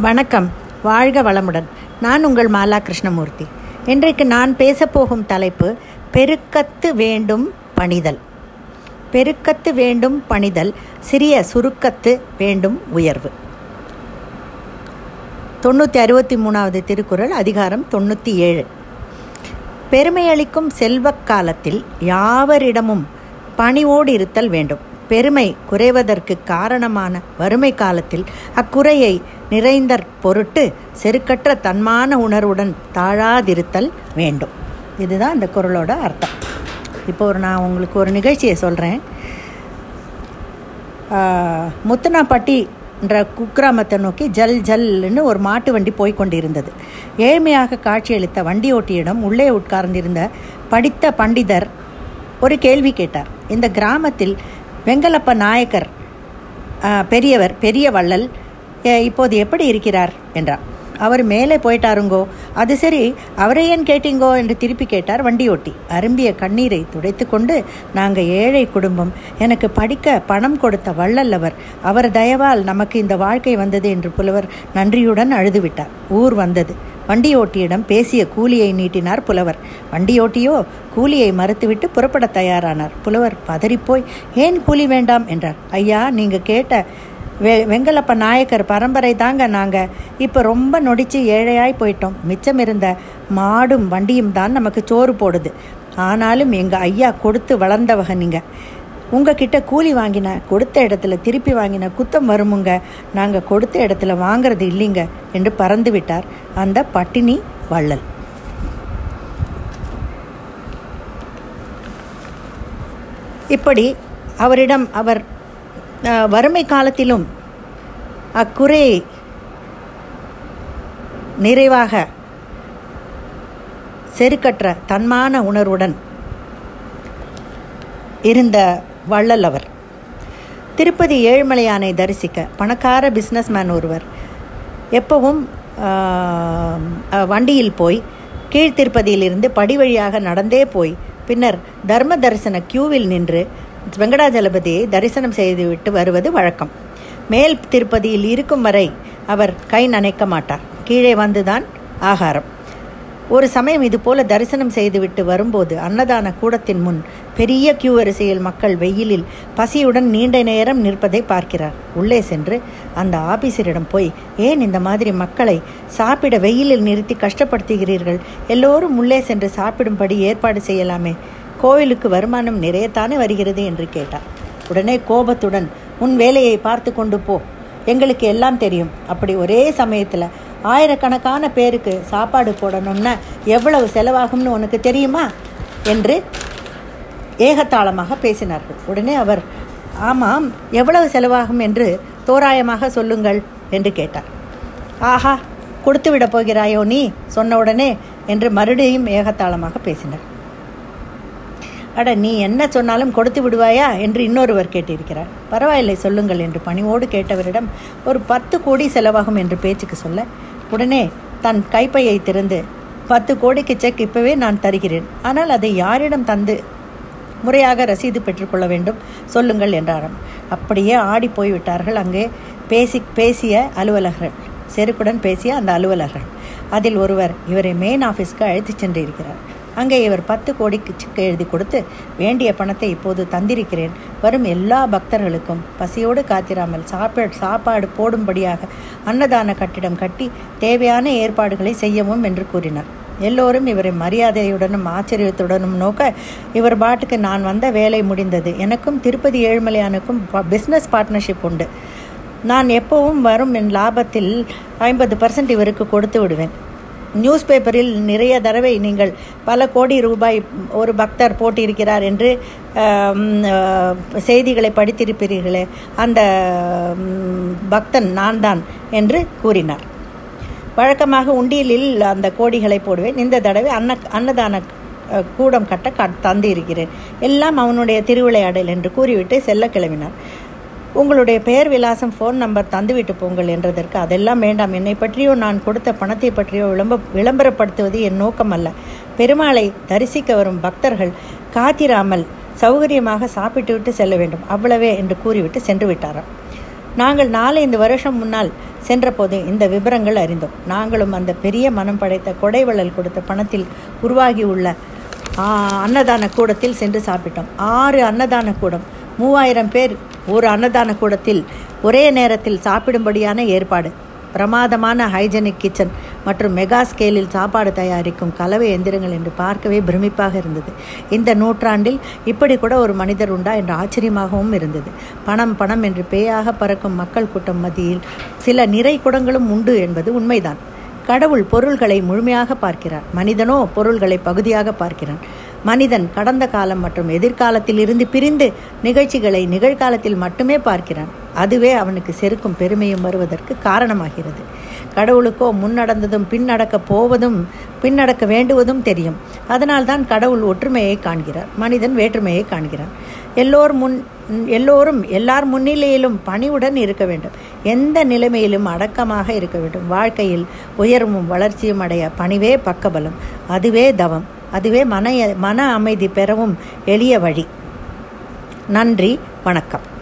வணக்கம். வாழ்க வளமுடன். நான் உங்கள் மாலா கிருஷ்ணமூர்த்தி. இன்றைக்கு நான் பேசப்போகும் தலைப்பு பெருக்கத்து வேண்டும் பணிதல். பெருக்கத்து வேண்டும் பணிதல் சிறிய சுருக்கத்து வேண்டும் உயர்வு. தொண்ணூற்றி அறுபத்தி மூணாவது திருக்குறள் அதிகாரம் தொண்ணூற்றி ஏழு. பெருமையளிக்கும் செல்வக் காலத்தில் யாவரிடமும் பணிவோடு இருத்தல் வேண்டும். பெருமை குறைவதற்கு காரணமான வறுமை காலத்தில் அக்குறையை நிறைந்தற் பொருட்டு செருக்கற்ற தன்மான உணர்வுடன் தாழாதிருத்தல் வேண்டும். இதுதான் இந்த குரலோட அர்த்தம். இப்போ ஒரு நான் உங்களுக்கு ஒரு நிகழ்ச்சியை சொல்கிறேன் முத்தனாப்பட்டி என்ற குக்கிராமத்தை நோக்கி ஜல் ஜல்னு ஒரு மாட்டு வண்டி போய் கொண்டிருந்தது. ஏழ்மையாக காட்சியளித்த வண்டி ஓட்டியிடம் உள்ளே உட்கார்ந்திருந்த படித்த பண்டிதர் ஒரு கேள்வி கேட்டார். இந்த கிராமத்தில் வெங்கலப்ப நாயக்கர் பெரியவர் பெரிய வள்ளல் இப்போது எப்படி இருக்கிறார் என்றார். அவர் மேலே போயிட்டாருங்கோ. அது சரி அவரை ஏன் கேட்டீங்கோ என்று திருப்பி கேட்டார் வண்டியோட்டி. அரும்பிய கண்ணீரை துடைத்து கொண்டு நாங்கள் ஏழை குடும்பம். எனக்கு படிக்க பணம் கொடுத்த வள்ளல் அவர். அவர் தயவால் நமக்கு இந்த வாழ்க்கை வந்தது என்று புலவர் நன்றியுடன் அழுதுவிட்டார். ஊர் வந்தது. வண்டியோட்டியிடம் பேசிய கூலியை நீட்டினார் புலவர். வண்டியோட்டியோ கூலியை மறுத்துவிட்டு புறப்பட தயாரானார். புலவர் பதறிப்போய் ஏன் கூலி வேண்டாம்? என்றார். ஐயா நீங்கள் கேட்ட வெ வெங்கலப்ப நாயக்கர் பரம்பரை தாங்க நாங்கள் இப்போ ரொம்ப நொடிச்சு ஏழையாய் போயிட்டோம். மிச்சம் இருந்த மாடும் வண்டியும் தான் நமக்கு சோறு போடுது. ஆனாலும் எங்கள் ஐயா கொடுத்து வளர்ந்தவக நீங்கள் உங்ககிட்ட கூலி வாங்கின கொடுத்த இடத்துல திருப்பி வாங்கின குத்தம் வருமுங்க. நாங்கள் கொடுத்த இடத்துல வாங்கிறது இல்லைங்க என்று பறந்து விட்டார் அந்த பட்டினி வள்ளல். இப்படி அவரிடம் அவர் வறுமை காலத்திலும் அக்குறை நிறைவாக செருக்கற்ற தன்மான உணர்வுடன் இருந்த வள்ளல் அவர். திருப்பதி ஏழுமலையானை தரிசிக்க பணக்கார பிஸ்னஸ்மேன் ஒருவர். எப்பவும் வண்டியில் போய் கீழ்த்திருப்பதியிலிருந்து படி வழியாக நடந்தே போய் பின்னர் தர்ம தரிசன கியூவில் நின்று வெங்கடாஜலபதியை தரிசனம் செய்துவிட்டு வருவது வழக்கம். மேல் திருப்பதியில் இருக்கும் வரை அவர் கை நனைக்க மாட்டார். கீழே வந்துதான் ஆகாரம். ஒரு சமயம் இது போல தரிசனம் செய்துவிட்டு வரும்போது அன்னதான கூடத்தின் முன் பெரிய கியூ வரிசையில் மக்கள் வெயிலில் பசியுடன் நீண்ட நேரம் நிற்பதை பார்க்கிறார். உள்ளே சென்று அந்த ஆபீசரிடம் போய் ஏன் இந்த மாதிரி மக்களை சாப்பிட வெயிலில் நிறுத்தி கஷ்டப்படுத்துகிறீர்கள்? எல்லோரும் உள்ளே சென்று சாப்பிடும்படி ஏற்பாடு செய்யலாமே. கோவிலுக்கு வருமானம் நிறையத்தானே வருகிறது? என்று கேட்டார். உடனே கோபத்துடன் உன் வேலையை பார்த்து கொண்டு போ. எங்களுக்கு எல்லாம் தெரியும். அப்படி ஒரே சமயத்தில் ஆயிரக்கணக்கான பேருக்கு சாப்பாடு போடணும்னா எவ்வளவு செலவாகும்னு உனக்கு தெரியுமா? என்று ஏகத்தாளமாக பேசினார்கள். உடனே அவர் ஆமாம் எவ்வளவு செலவாகும் என்று தோராயமாக சொல்லுங்கள் என்று கேட்டார். ஆஹா கொடுத்து விட போகிறாயோ நீ? சொன்ன உடனே என்று மறுபடியும் ஏகத்தாளமாக பேசினார். அட நீ என்ன சொன்னாலும் கொடுத்து விடுவாயா என்று இன்னொருவர் கேட்டிருக்கிறார். பரவாயில்லை சொல்லுங்கள் என்று பணிவோடு கேட்டவரிடம் ஒரு பத்து கோடி செலவாகும் என்று பேச்சுக்கு சொல்ல. உடனே தன் கைப்பையை திறந்து பத்து கோடிக்கு செக் இப்பவே நான் தருகிறேன். ஆனால் அதை யாரிடம் தந்து முறையாக ரசீது பெற்றுக்கொள்ள வேண்டும்? சொல்லுங்கள் என்றாராம். அப்படியே ஆடி போய்விட்டார்கள். அங்கே பேசி பேசிய அலுவலர்கள் செருக்குடன் பேசிய அந்த அலுவலர்கள் அதில் ஒருவர் இவரை மெயின் ஆஃபீஸ்க்கு அழைத்து சென்று இருக்கிறார் அங்கே இவர் பத்து கோடிக்கு செக் எழுதி கொடுத்து வேண்டிய பணத்தை இப்போது தந்திருக்கிறேன். வரும் எல்லா பக்தர்களுக்கும் பசியோடு காத்திராமல் சாப்பாடு சாப்பாடு போடும்படியாக அன்னதான கட்டிடம் கட்டி தேவையான ஏற்பாடுகளை செய்யவும் என்று கூறினார். எல்லோரும் இவரை மரியாதையுடனும் ஆச்சரியத்துடனும் நோக்க இவர் பாட்டுக்கு நான் வந்த வேலை முடிந்தது. எனக்கும் திருப்பதி ஏழுமலையானுக்கும் பிஸ்னஸ் பார்ட்னர்ஷிப் உண்டு. நான் எப்பவும் வரும் என் லாபத்தில் ஐம்பது பர்சன்ட் இவருக்கு கொடுத்து விடுவேன். நியூஸ் பேப்பரில் நிறைய தடவை நீங்கள் பல கோடி ரூபாய் ஒரு பக்தர் போட்டிருக்கிறார் என்று செய்திகளை படித்திருப்பீர்களே அந்த பக்தன் நான் தான் என்று கூறினார். வழக்கமாக உண்டியலில் அந்த கோடிகளை போடுவேன். இந்த தடவை அன்ன அன்னதான கூடம் கட்ட தந்து இருக்கிறேன் எல்லாம் அவனுடைய திருவிளையாடல் என்று கூறிவிட்டு செல்ல கிளம்பினார். உங்களுடைய பெயர் விலாசம் ஃபோன் நம்பர் தந்துவிட்டு போங்கள் என்றதற்கு அதெல்லாம் வேண்டாம். என்னை பற்றியோ நான் கொடுத்த பணத்தை பற்றியோ விளம்ப விளம்பரப்படுத்துவது என் நோக்கம் அல்ல பெருமாளை தரிசிக்க வரும் பக்தர்கள் காத்திராமல் சௌகரியமாக சாப்பிட்டுவிட்டு செல்ல வேண்டும். அவ்வளவே என்று கூறிவிட்டு சென்று விட்டாராம். நாங்கள் நாலைந்து வருஷம் முன்னால் சென்றபோது இந்த விவரங்கள் அறிந்தோம். நாங்களும் அந்த பெரிய மனம் படைத்த கொடைவள்ளல் கொடுத்த பணத்தில் உருவாகியுள்ள அன்னதான கூடத்தில் சென்று சாப்பிட்டோம். ஆறு அன்னதான கூடம். மூவாயிரம் பேர் ஒரு அன்னதான கூடத்தில் ஒரே நேரத்தில் சாப்பிடும்படியான ஏற்பாடு. பிரமாதமான ஹைஜெனிக் கிச்சன் மற்றும் மெகா ஸ்கேலில் சாப்பாடு தயாரிக்கும் கலவை எந்திரங்கள் என்று பார்க்கவே பிரமிப்பாக இருந்தது. இந்த நூற்றாண்டில் இப்படி கூட ஒரு மனிதர் உண்டா என்று ஆச்சரியமாகவும் இருந்தது. பணம் பணம் என்று பேயாக பறக்கும் மக்கள் கூட்டம் மத்தியில் சில நிறை குடங்களும் உண்டு என்பது உண்மைதான். கடவுள் பொருள்களை முழுமையாக பார்க்கிறார். மனிதனோ பொருள்களை பகுதியாக பார்க்கிறான். மனிதன் கடந்த காலம் மற்றும் எதிர்காலத்தில் இருந்து பிரிந்து நிகழ்ச்சிகளை நிகழ்காலத்தில் மட்டுமே பார்க்கிறான். அதுவே அவனுக்கு செருக்கும் பெருமையும் வருவதற்கு காரணமாகிறது. கடவுளுக்கோ முன்னடந்ததும் பின்னடக்கப் போவதும் பின்னடக்க வேண்டுவதும் தெரியும். அதனால்தான் கடவுள் ஒற்றுமையை காண்கிறார். மனிதன் வேற்றுமையை காண்கிறான். எல்லோர் முன் எல்லோரும் எல்லார் முன்னிலையிலும் பணிவுடன் இருக்க வேண்டும். எந்த நிலைமையிலும் அடக்கமாக இருக்க வேண்டும். வாழ்க்கையில் உயர்வும் வளர்ச்சியும் அடைய பணிவே பக்கபலம். அதுவே தவம். அதுவே மன மன அமைதி பெறவும் எளிய வழி. நன்றி வணக்கம்.